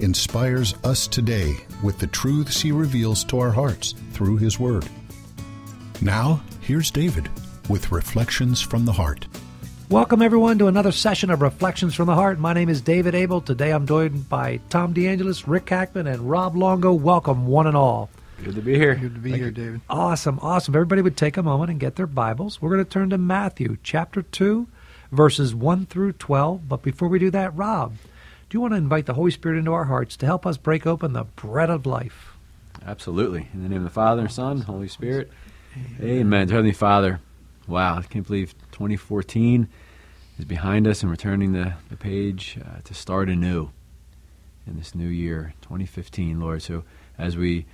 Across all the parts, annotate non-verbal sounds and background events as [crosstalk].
inspires us today with the truths he reveals to our hearts through his word. Now, here's David with Reflections from the Heart. Welcome, everyone, to another session of Reflections from the Heart. My name is David Abel. Today I'm joined by Tom DeAngelis, Rick Hackman, and Rob Longo. Welcome, one and all. Good to be here. Good to be Thank here, you. David. Awesome, awesome. Everybody would take a moment and get their Bibles. We're going to turn to Matthew chapter 2, verses 1 through 12. But before we do that, Rob, do you want to invite the Holy Spirit into our hearts to help us break open the bread of life? Absolutely. In the name of the Father, and Son, Holy Spirit. Amen. Heavenly Father, wow, I can't believe 2014 is behind us and we're turning the, the page uh, to start anew in this new year, 2015, Lord. So as we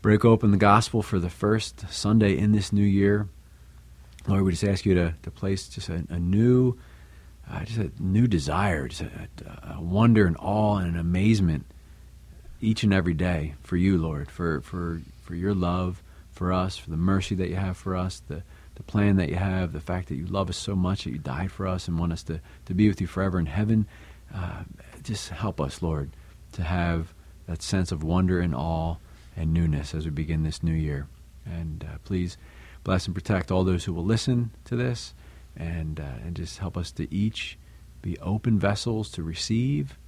break open the gospel for the first Sunday in this new year, Lord, we just ask you to, to place just a, a new, uh, just a new desire, just a, a wonder and awe and an amazement each and every day for you, Lord, for, for, for your love for us, for the mercy that you have for us, the, the plan that you have, the fact that you love us so much that you died for us and want us to, to be with you forever in heaven. Uh, just help us, Lord, to have that sense of wonder and awe and newness as we begin this new year. And uh, please bless and protect all those who will listen to this and, uh, and just help us to each be open vessels to receive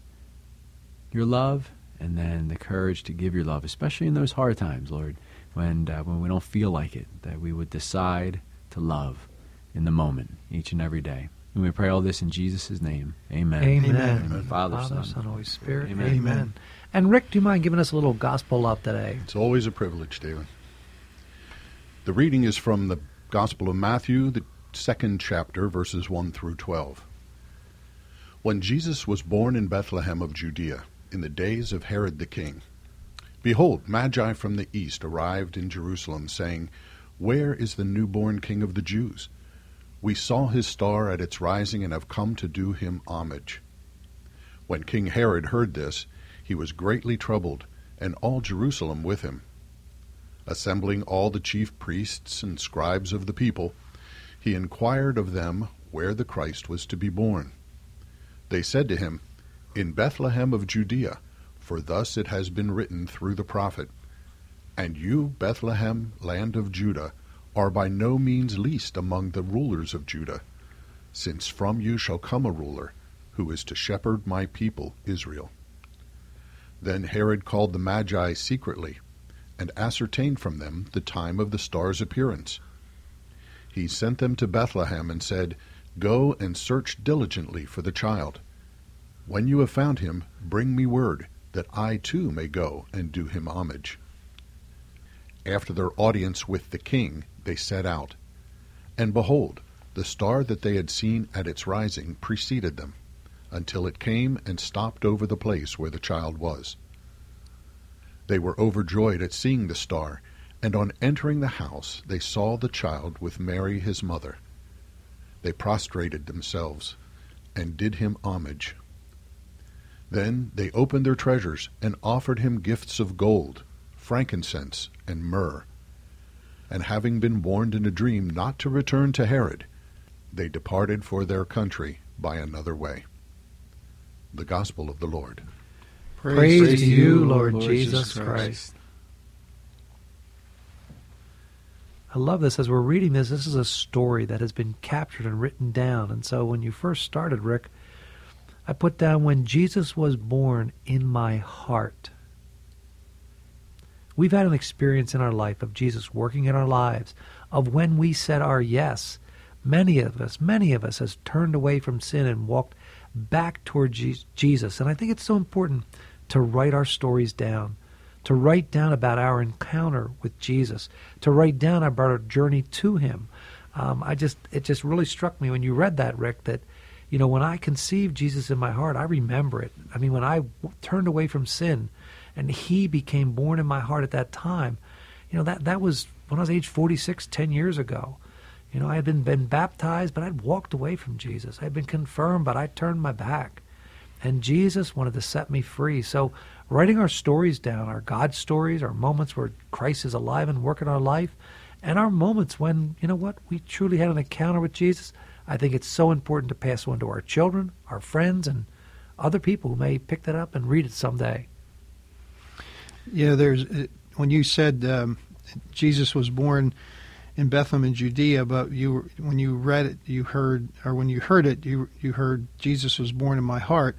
your love and then the courage to give your love, especially in those hard times, Lord, when, uh, when we don't feel like it, that we would decide to love in the moment each and every day. And we pray all this in Jesus' name. Amen. Amen. Amen. Father, Father, Son. Son, Holy Spirit. Amen. Amen. And Rick, do you mind giving us a little gospel up today? It's always a privilege, David. The reading is from the Gospel of Matthew, the second chapter, verses 1 through 12. When Jesus was born in Bethlehem of Judea, in the days of Herod the king, behold, Magi from the east arrived in Jerusalem, saying, Where is the newborn king of the Jews? We saw his star at its rising and have come to do him homage. When King Herod heard this, he was greatly troubled, and all Jerusalem with him. Assembling all the chief priests and scribes of the people, he inquired of them where the Christ was to be born. They said to him, In Bethlehem of Judea, for thus it has been written through the prophet, And you, Bethlehem, land of Judah, are by no means least among the rulers of Judah, since from you shall come a ruler, who is to shepherd my people Israel. Then Herod called the Magi secretly, and ascertained from them the time of the star's appearance. He sent them to Bethlehem and said, Go and search diligently for the child. When you have found him, bring me word, that I too may go and do him homage. After their audience with the king, they set out. And behold, the star that they had seen at its rising preceded them, until it came and stopped over the place where the child was. They were overjoyed at seeing the star, and on entering the house they saw the child with Mary his mother. They prostrated themselves and did him homage. Then they opened their treasures and offered him gifts of gold, frankincense, and myrrh. And having been warned in a dream not to return to Herod, they departed for their country by another way. The Gospel of the Lord. Praise, Praise to you, Lord, Jesus Christ. Christ. I love this. As we're reading this, this is a story that has been captured and written down. And so when you first started, Rick, I put down when Jesus was born in my heart. We've had an experience in our life of Jesus working in our lives, of when we said our yes. Many of us, many of us has turned away from sin and walked back toward Jesus. And I think it's so important to write our stories down, to write down about our encounter with Jesus, to write down about our journey to Him. Um, I just, it just really struck me when you read that, Rick, that you know when I conceived Jesus in my heart, I remember it. I mean, when I w- turned away from sin and He became born in my heart at that time. You know that that was when I was age 46, 10 years ago. You know, I had been, been baptized, but I'd walked away from Jesus. I had been confirmed, but I turned my back. And Jesus wanted to set me free. So, writing our stories down, our God stories, our moments where Christ is alive and working our life, and our moments when, you know what, we truly had an encounter with Jesus, I think it's so important to pass on to our children, our friends, and other people who may pick that up and read it someday. Yeah, there's uh, when you said um, Jesus was born in Bethlehem in Judea, but you when you read it, you heard, or when you heard it, you you heard Jesus was born in my heart.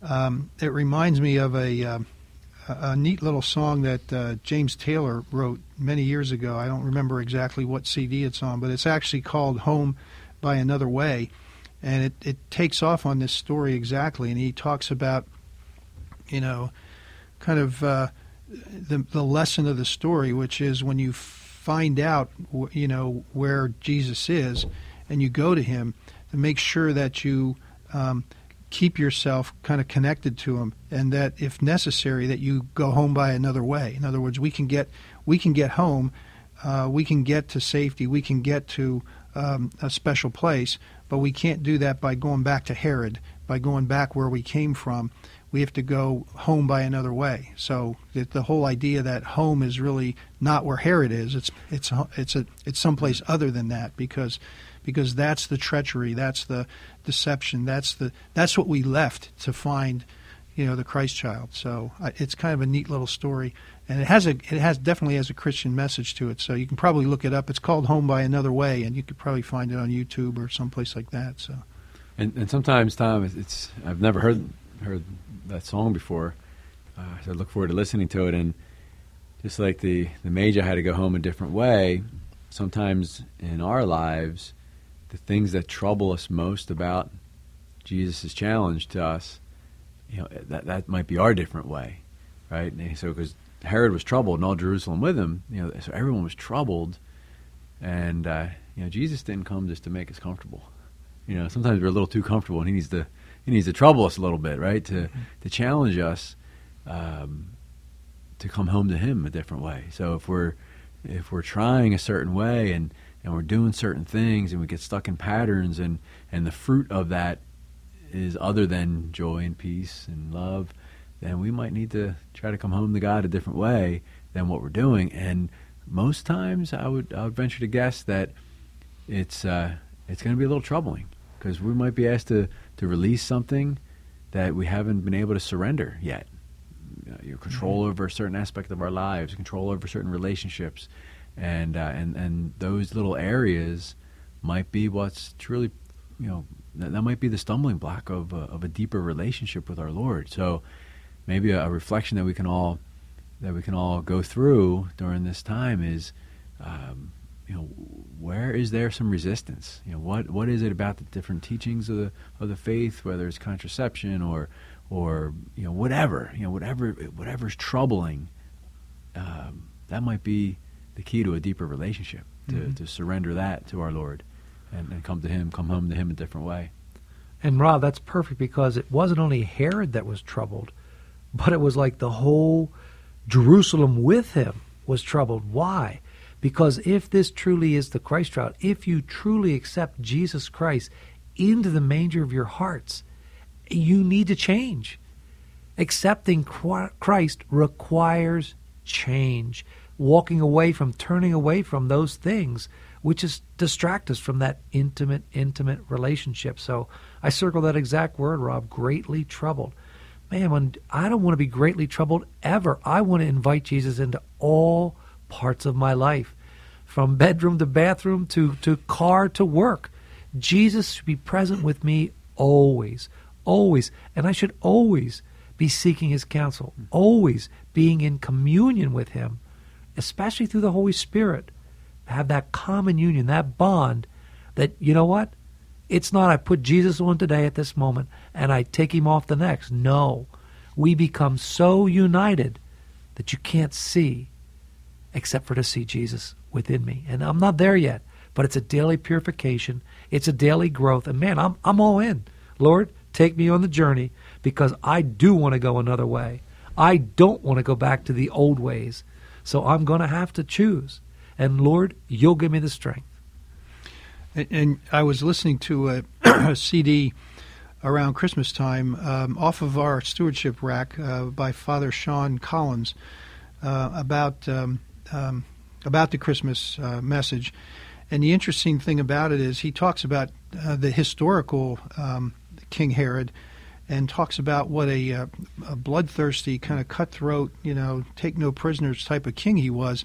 Um, it reminds me of a uh, a neat little song that uh, James Taylor wrote many years ago. I don't remember exactly what CD it's on, but it's actually called "Home by Another Way," and it it takes off on this story exactly. And he talks about, you know, kind of. Uh, the the lesson of the story, which is when you find out, you know, where Jesus is, and you go to Him, to make sure that you um, keep yourself kind of connected to Him, and that if necessary, that you go home by another way. In other words, we can get we can get home, uh, we can get to safety, we can get to um, a special place, but we can't do that by going back to Herod, by going back where we came from we have to go home by another way. So the, whole idea that home is really not where Herod is. It's it's it's a it's someplace other than that because because that's the treachery, that's the deception, that's the that's what we left to find, you know, the Christ child. So uh, it's kind of a neat little story, and it has a it has definitely has a Christian message to it. So you can probably look it up. It's called Home by Another Way, and you could probably find it on YouTube or someplace like that. So. And, and sometimes, Tom, it's I've never heard heard that song before. Uh, so I look forward to listening to it. And just like the the Magi had to go home a different way, sometimes in our lives, the things that trouble us most about Jesus' challenge to us, you know, that that might be our different way, right? And so because Herod was troubled and all Jerusalem with him, you know, so everyone was troubled, and uh, you know, Jesus didn't come just to make us comfortable. You know, sometimes we're a little too comfortable, and he needs to he needs to trouble us a little bit, right? To mm-hmm. to challenge us um, to come home to Him a different way. So if we're if we're trying a certain way and and we're doing certain things and we get stuck in patterns and and the fruit of that is other than joy and peace and love, then we might need to try to come home to God a different way than what we're doing. And most times, I would I would venture to guess that it's uh, it's going to be a little troubling because we might be asked to to release something that we haven't been able to surrender yet. Uh, your control mm-hmm. over a certain aspect of our lives, control over certain relationships, and uh, and and those little areas might be what's truly, you know, that, that might be the stumbling block of a, of a deeper relationship with our Lord. So maybe a, a, reflection that we can all that we can all go through during this time is. Um, you know, where is there some resistance? You know, what what is it about the different teachings of the of the faith, whether it's contraception or or you know whatever you know whatever whatever's troubling, um, that might be the key to a deeper relationship to, mm-hmm. to surrender that to our Lord and, and come to Him, come home to Him a different way. And Rob, that's perfect because it wasn't only Herod that was troubled, but it was like the whole Jerusalem with him was troubled. Why? Because if this truly is the Christ route, if you truly accept Jesus Christ into the manger of your hearts, you need to change. Accepting Christ requires change. Walking away from, turning away from those things which is distract us from that intimate, intimate relationship. So I circle that exact word, Rob, greatly troubled. Man, when I don't want to be greatly troubled ever. I want to invite Jesus into all parts of my life, from bedroom to bathroom to, to car to work. Jesus should be present with me always, always. And I should always be seeking his counsel, always being in communion with him, especially through the Holy Spirit. Have that common union, that bond that, you know what? It's not I put Jesus on today at this moment and I take him off the next. No. We become so united that you can't see except for to see Jesus within me. And I'm not there yet, but it's a daily purification. It's a daily growth. And man, I'm, I'm all in. Lord, take me on the journey because I do want to go another way. I don't want to go back to the old ways. So I'm going to have to choose. And Lord, you'll give me the strength. And, and I was listening to a, [clears throat] a CD around Christmas time um, off of our stewardship rack uh, by Father Sean Collins uh, about um, um, about the Christmas uh, message. And the interesting thing about it is he talks about uh, the historical um, King Herod and talks about what a, uh, a bloodthirsty kind of cutthroat, you know, take no prisoners type of king he was.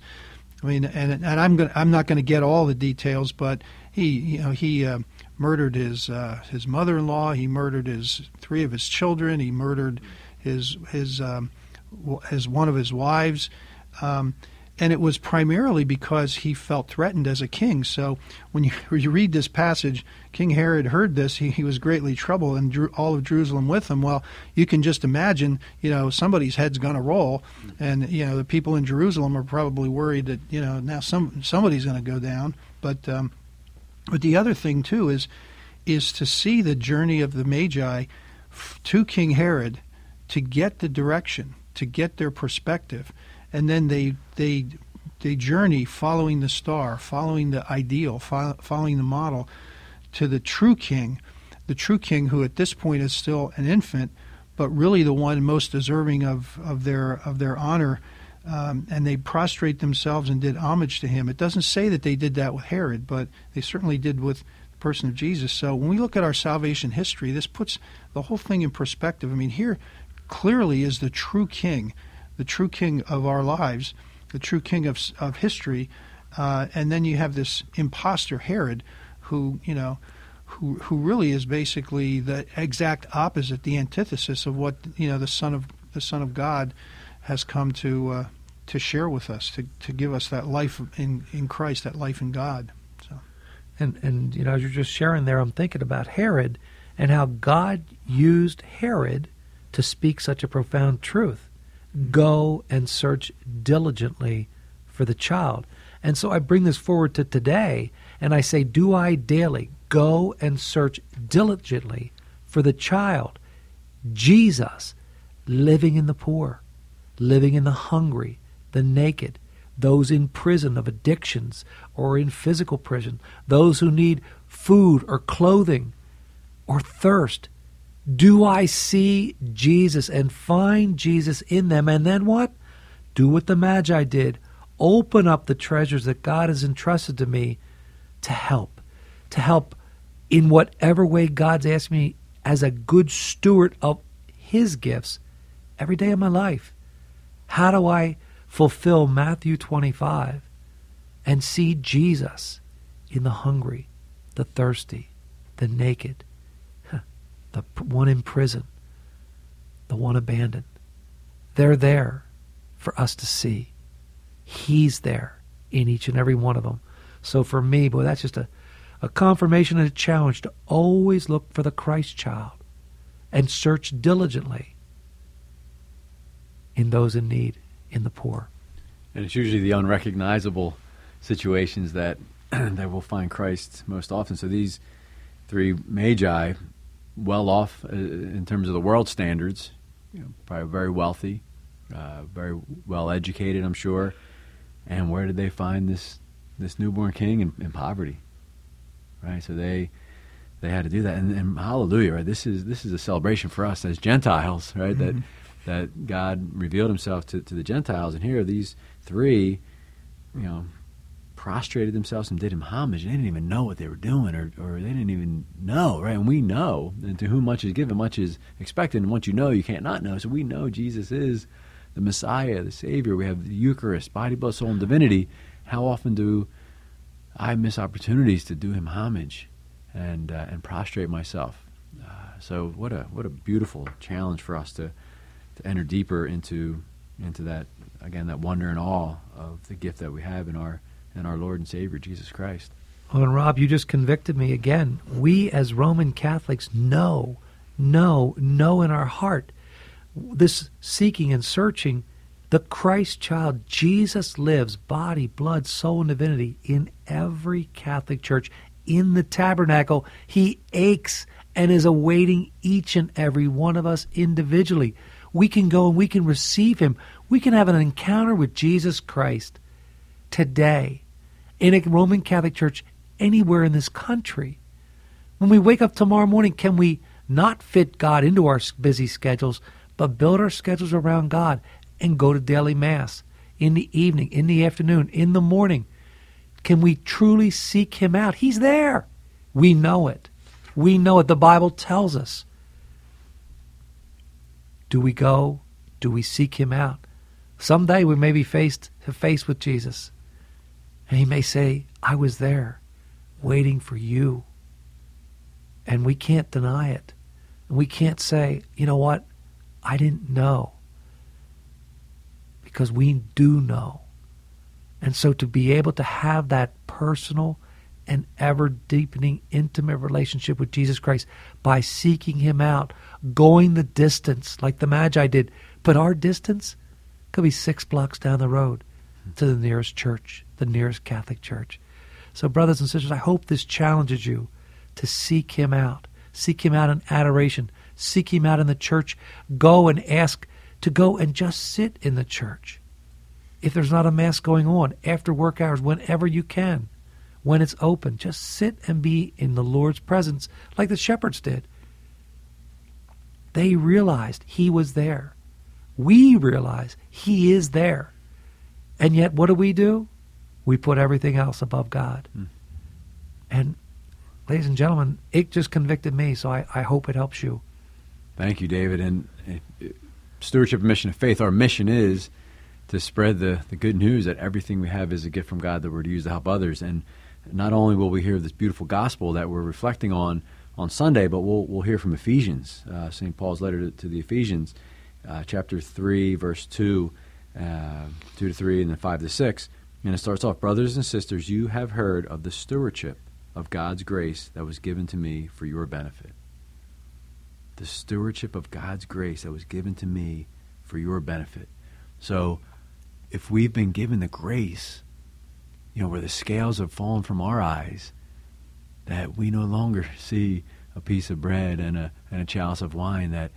I mean, and and I'm going I'm not going to get all the details, but he you know he uh, murdered his uh, his mother-in-law, he murdered his three of his children, he murdered his his um, his one of his wives. Um, and it was primarily because he felt threatened as a king. So when you, [laughs] when you read this passage, King Herod heard this, he, he was greatly troubled, and drew all of Jerusalem with him. Well, you can just imagine, you know, somebody's head's going to roll, and you know the people in Jerusalem are probably worried that you know now some somebody's going to go down. But um, but the other thing too is is to see the journey of the Magi to King Herod to get the direction, to get their perspective and then they they they journey following the star, following the ideal, following the model to the true king, the true king who at this point is still an infant, but really the one most deserving of, of their of their honor. Um, and they prostrate themselves and did homage to him. It doesn't say that they did that with Herod, but they certainly did with the person of Jesus. So when we look at our salvation history, this puts the whole thing in perspective. I mean, here clearly is the true king the true king of our lives, the true king of, of history. Uh, and then you have this impostor Herod, who you know, who who really is basically the exact opposite, the antithesis of what you know the son of the Son of God has come to uh, to share with us, to to give us that life in in Christ, that life in God. So, and and you know, as you're just sharing there, I'm thinking about Herod and how God used Herod to speak such a profound truth go and search diligently for the child. And so I bring this forward to today and I say, Do I daily go and search diligently for the child, Jesus, living in the poor, living in the hungry, the naked, those in prison of addictions or in physical prison, those who need food or clothing or thirst, do I see Jesus and find Jesus in them? And then what? Do what the Magi did. Open up the treasures that God has entrusted to me to help. To help in whatever way God's asked me as a good steward of His gifts every day of my life. How do I fulfill Matthew 25 and see Jesus in the hungry, the thirsty, the naked? The one in prison, the one abandoned. They're there for us to see. He's there in each and every one of them. So for me, boy, that's just a, a confirmation and a challenge to always look for the Christ child and search diligently in those in need, in the poor. And it's usually the unrecognizable situations that [clears throat] that will find Christ most often. So these three magi well off uh, in terms of the world standards, you know, probably very wealthy, uh, very well educated, I'm sure. And where did they find this this newborn king in, in poverty? Right, so they they had to do that, and, and, hallelujah, right? This is this is a celebration for us as Gentiles, right? Mm-hmm. That that God revealed Himself to, to the Gentiles, and here are these three, you know, prostrated themselves and did him homage. They didn't even know what they were doing, or, or they didn't even know, right? And we know, and to whom much is given, much is expected. And once you know, you can't not know. So we know Jesus is the Messiah, the Savior. We have the Eucharist, body, blood, soul, and divinity. How often do I miss opportunities to do Him homage and uh, and prostrate myself? Uh, so what a what a beautiful challenge for us to to enter deeper into into that again that wonder and awe of the gift that we have in our and our Lord and Savior, Jesus Christ. Well, and Rob, you just convicted me again. We as Roman Catholics know, know, know in our heart this seeking and searching the Christ child, Jesus lives, body, blood, soul, and divinity in every Catholic church. In the tabernacle, he aches and is awaiting each and every one of us individually. we can go and we can receive Him. We can have an encounter with Jesus Christ today in a Roman Catholic Church anywhere in this country. When we wake up tomorrow morning, can we not fit God into our busy schedules, but build our schedules around God and go to daily Mass in the evening, in the afternoon, in the morning? Can we truly seek Him out? He's there. We know it. We know it. The Bible tells us. Do we go? Do we seek Him out? Someday we may be faced to face with Jesus. And He may say, I was there waiting for you. And we can't deny it. We can't say, you know what? I didn't know. Because we do know. And so to be able to have that personal and ever deepening intimate relationship with Jesus Christ by seeking Him out, going the distance like the Magi did. But our distance could be six blocks down the road to the nearest church, the nearest Catholic church. So, brothers and sisters, I hope this challenges you to seek Him out. Seek Him out in adoration. Seek Him out in the church. Go and ask to go and just sit in the church. If there's not a Mass going on, after work hours, whenever you can, when it's open, just sit and be in the Lord's presence like the shepherds did. They realized He was there. We realize He is there. And yet, what do we do? We put everything else above God. Mm. And ladies and gentlemen, it just convicted me, so I, I hope it helps you. Thank you, David. And uh, Stewardship Mission of Faith, our mission is to spread the, the good news that everything we have is a gift from God that we're to use to help others. And not only will we hear this beautiful gospel that we're reflecting on on Sunday, but we'll, we'll hear from Ephesians, uh, St. Paul's letter to, to the Ephesians, uh, chapter 3, verse 2, uh, 2 to 3, and then 5 to 6. And it starts off Brothers and sisters, you have heard of the stewardship of God's grace that was given to me for your benefit. The stewardship of God's grace that was given to me for your benefit. So, if we've been given the grace, you know, where the scales have fallen from our eyes, that we no longer [laughs] see a piece of bread and a, and a chalice of wine, that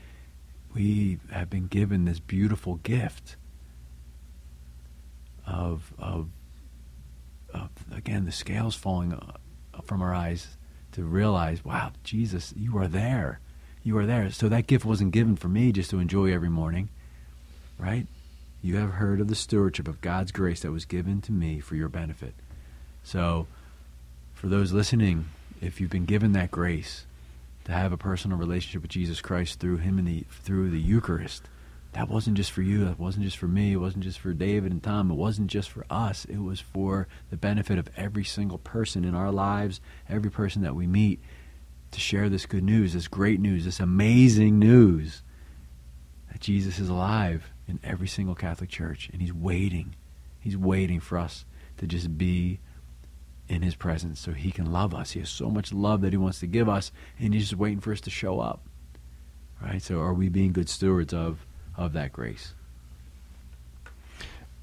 we have been given this beautiful gift of, of, of again, the scales falling uh, from our eyes to realize, wow, Jesus, you are there. You are there. So that gift wasn't given for me just to enjoy every morning, right? You have heard of the stewardship of God's grace that was given to me for your benefit. So, for those listening, if you've been given that grace to have a personal relationship with Jesus Christ through Him and the through the Eucharist, that wasn't just for you. That wasn't just for me. It wasn't just for David and Tom. It wasn't just for us. It was for the benefit of every single person in our lives, every person that we meet, to share this good news, this great news, this amazing news that Jesus is alive in every single Catholic church, and He's waiting. He's waiting for us to just be in His presence so He can love us. He has so much love that He wants to give us, and He's just waiting for us to show up. Right? So, are we being good stewards of of that grace?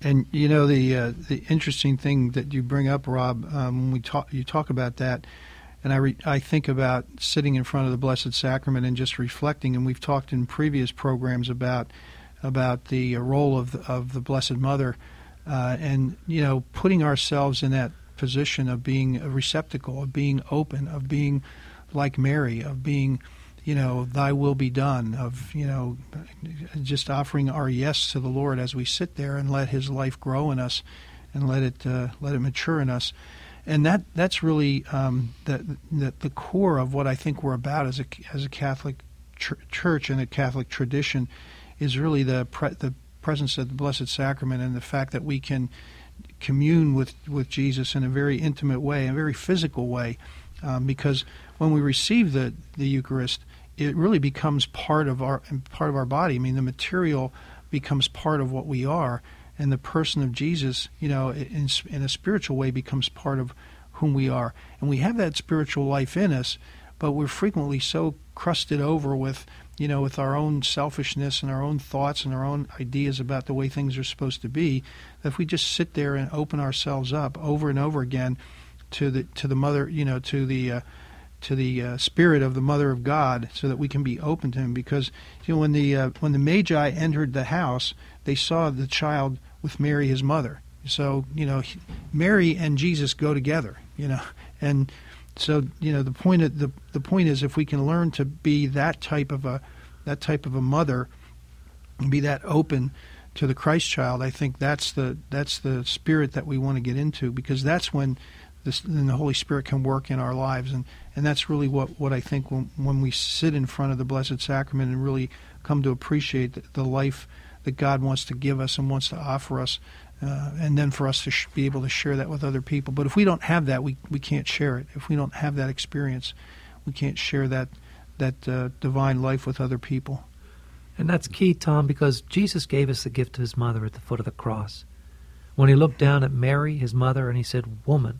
And you know the uh, the interesting thing that you bring up, Rob, um, when we talk, you talk about that, and I re- I think about sitting in front of the Blessed Sacrament and just reflecting. And we've talked in previous programs about about the role of the, of the Blessed Mother, uh, and you know, putting ourselves in that position of being a receptacle, of being open, of being like Mary, of being, you know, Thy will be done, of you know, just offering our yes to the Lord as we sit there and let His life grow in us, and let it uh, let it mature in us. And that that's really um, the, the the core of what I think we're about as a as a Catholic ch- church and a Catholic tradition is really the pre- the presence of the Blessed Sacrament and the fact that we can commune with, with Jesus in a very intimate way, a very physical way, um, because when we receive the, the Eucharist, it really becomes part of our part of our body. I mean, the material becomes part of what we are, and the person of Jesus, you know, in, in a spiritual way, becomes part of whom we are. And we have that spiritual life in us, but we're frequently so crusted over with you know, with our own selfishness and our own thoughts and our own ideas about the way things are supposed to be, that if we just sit there and open ourselves up over and over again to the to the mother, you know, to the uh, to the uh, spirit of the Mother of God, so that we can be open to Him. Because you know, when the uh, when the Magi entered the house, they saw the child with Mary, his mother. So you know, Mary and Jesus go together. You know, [laughs] and so you know the point of, the the point is if we can learn to be that type of a that type of a mother and be that open to the Christ child, I think that's the that's the spirit that we want to get into because that's when this, then the Holy Spirit can work in our lives and and that's really what what I think when when we sit in front of the Blessed Sacrament and really come to appreciate the, the life that God wants to give us and wants to offer us. Uh, and then for us to sh- be able to share that with other people. But if we don't have that, we, we can't share it. If we don't have that experience, we can't share that that uh, divine life with other people. And that's key, Tom, because Jesus gave us the gift of his mother at the foot of the cross. When he looked down at Mary, his mother, and he said, Woman,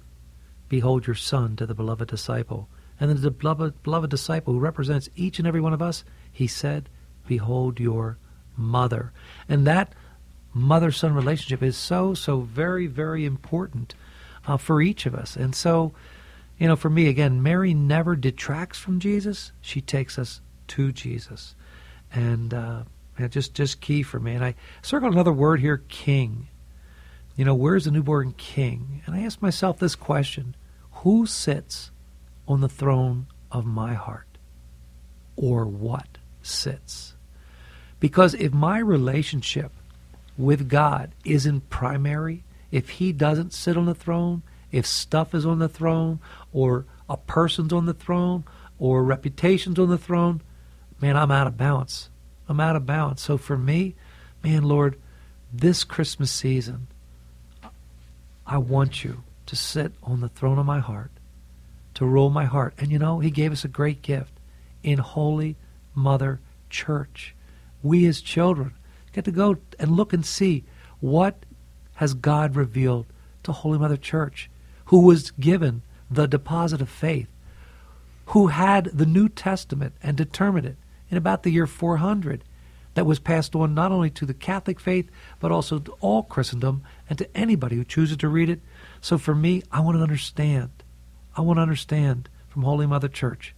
behold your son to the beloved disciple. And then the beloved, beloved disciple who represents each and every one of us, he said, Behold your mother. And that mother son relationship is so, so very, very important uh, for each of us. And so, you know, for me, again, Mary never detracts from Jesus, she takes us to Jesus and uh, just just key for me. And I circled another word here, king. You know, where's the newborn king? And I asked myself this question: Who sits on the throne of my heart, or what sits? Because if my relationship with God isn't primary, if He doesn't sit on the throne, if stuff is on the throne, or a person's on the throne, or reputation's on the throne, man, I'm out of balance. I'm out of balance. So for me, man, Lord, this Christmas season, I want you to sit on the throne of my heart, to rule my heart. And you know, He gave us a great gift in Holy Mother Church. We as children get to go and look and see what has God revealed to Holy Mother Church, who was given the deposit of faith, who had the New Testament and determined it in about the year 400 that was passed on not only to the Catholic faith, but also to all Christendom and to anybody who chooses to read it. So for me, I want to understand. I want to understand from Holy Mother Church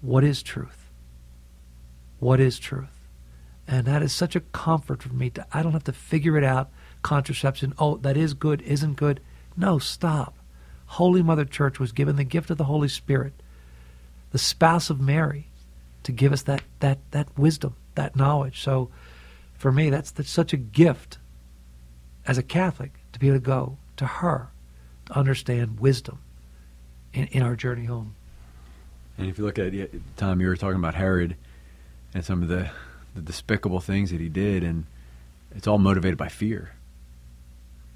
what is truth? What is truth? And that is such a comfort for me. To, I don't have to figure it out. Contraception, oh, that is good, isn't good. No, stop. Holy Mother Church was given the gift of the Holy Spirit, the spouse of Mary, to give us that that that wisdom, that knowledge. So for me, that's that's such a gift as a Catholic to be able to go to her to understand wisdom in, in our journey home. And if you look at Tom, you were talking about Herod and some of the, the despicable things that he did, and it's all motivated by fear,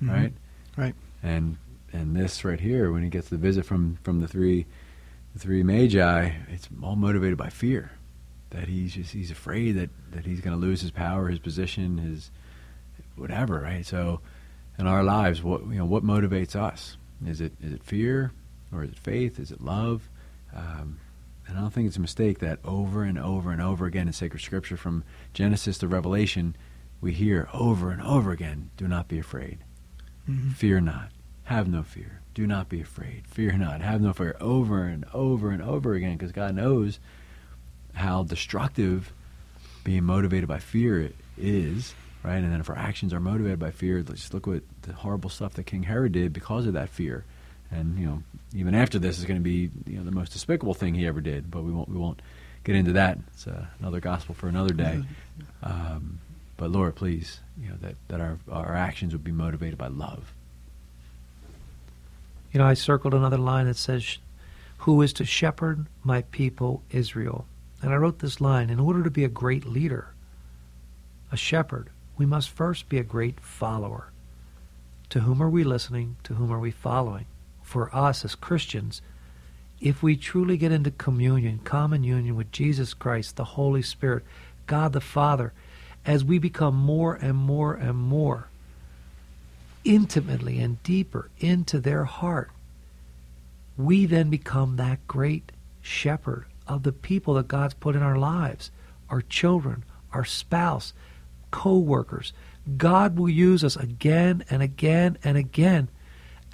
mm-hmm. right? Right. And and this right here, when he gets the visit from from the three the three magi, it's all motivated by fear. That he's just he's afraid that, that he's going to lose his power, his position, his whatever, right? So, in our lives, what you know, what motivates us? Is it is it fear, or is it faith? Is it love? Um, and I don't think it's a mistake that over and over and over again in sacred scripture, from Genesis to Revelation, we hear over and over again: "Do not be afraid, mm-hmm. fear not, have no fear." Do not be afraid. Fear not. Have no fear. Over and over and over again because God knows how destructive being motivated by fear is, right? And then if our actions are motivated by fear, let's look what the horrible stuff that King Herod did because of that fear. And you know, even after this is going to be you know the most despicable thing he ever did. But we won't we won't get into that. It's uh, another gospel for another day. Um, but Lord, please, you know that that our our actions would be motivated by love. You know, I circled another line that says, Who is to shepherd my people Israel? And I wrote this line In order to be a great leader, a shepherd, we must first be a great follower. To whom are we listening? To whom are we following? For us as Christians, if we truly get into communion, common union with Jesus Christ, the Holy Spirit, God the Father, as we become more and more and more intimately and deeper into their heart, we then become that great shepherd of the people that God's put in our lives our children, our spouse, co workers. God will use us again and again and again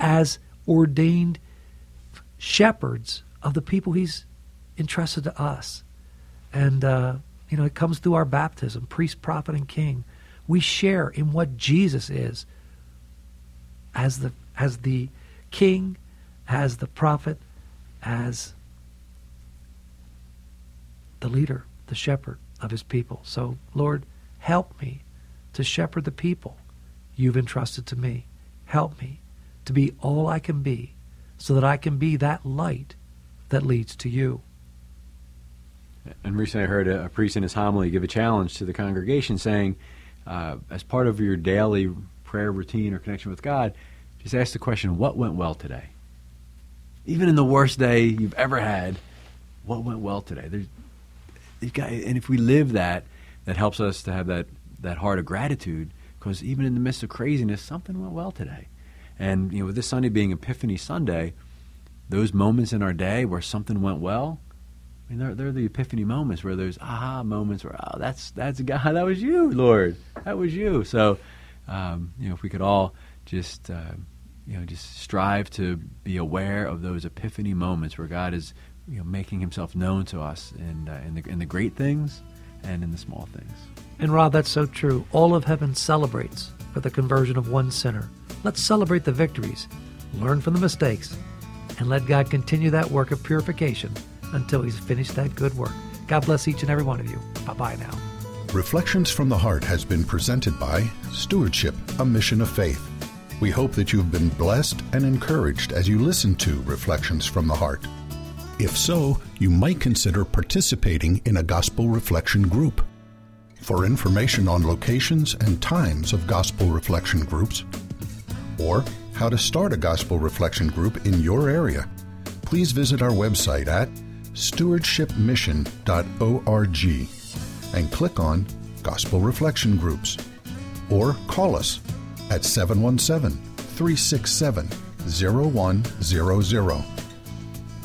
as ordained shepherds of the people He's entrusted to us. And, uh, you know, it comes through our baptism, priest, prophet, and king. We share in what Jesus is as the, as the king, as the prophet, as the leader, the shepherd of his people. So, Lord, help me to shepherd the people you've entrusted to me. Help me to be all I can be so that I can be that light that leads to you. And recently I heard a, priest in his homily give a challenge to the congregation saying, uh, as part of your daily prayer routine or connection with God, just ask the question, what went well today? Even in the worst day you've ever had, what went well today? There's, got, and if we live that, that helps us to have that, that heart of gratitude because even in the midst of craziness, something went well today. And you know, with this Sunday being Epiphany Sunday, those moments in our day where something went well, I mean, they're, they're the epiphany moments where there's aha moments where, oh, that's, that's [laughs] God, that was you, Lord. That was you. So, um, you know, if we could all just, uh, you know, just strive to be aware of those epiphany moments where God is, you know, making himself known to us in, uh, in, the, in the great things and in the small things. And Rob, that's so true. All of heaven celebrates for the conversion of one sinner. Let's celebrate the victories, learn from the mistakes, and let God continue that work of purification until He's finished that good work. God bless each and every one of you. Bye bye now. Reflections from the Heart has been presented by Stewardship, a Mission of Faith. We hope that you've been blessed and encouraged as you listen to Reflections from the Heart. If so, you might consider participating in a gospel reflection group. For information on locations and times of gospel reflection groups, or how to start a gospel reflection group in your area, please visit our website at stewardshipmission.org and click on Gospel Reflection Groups or call us at 717 367 0100.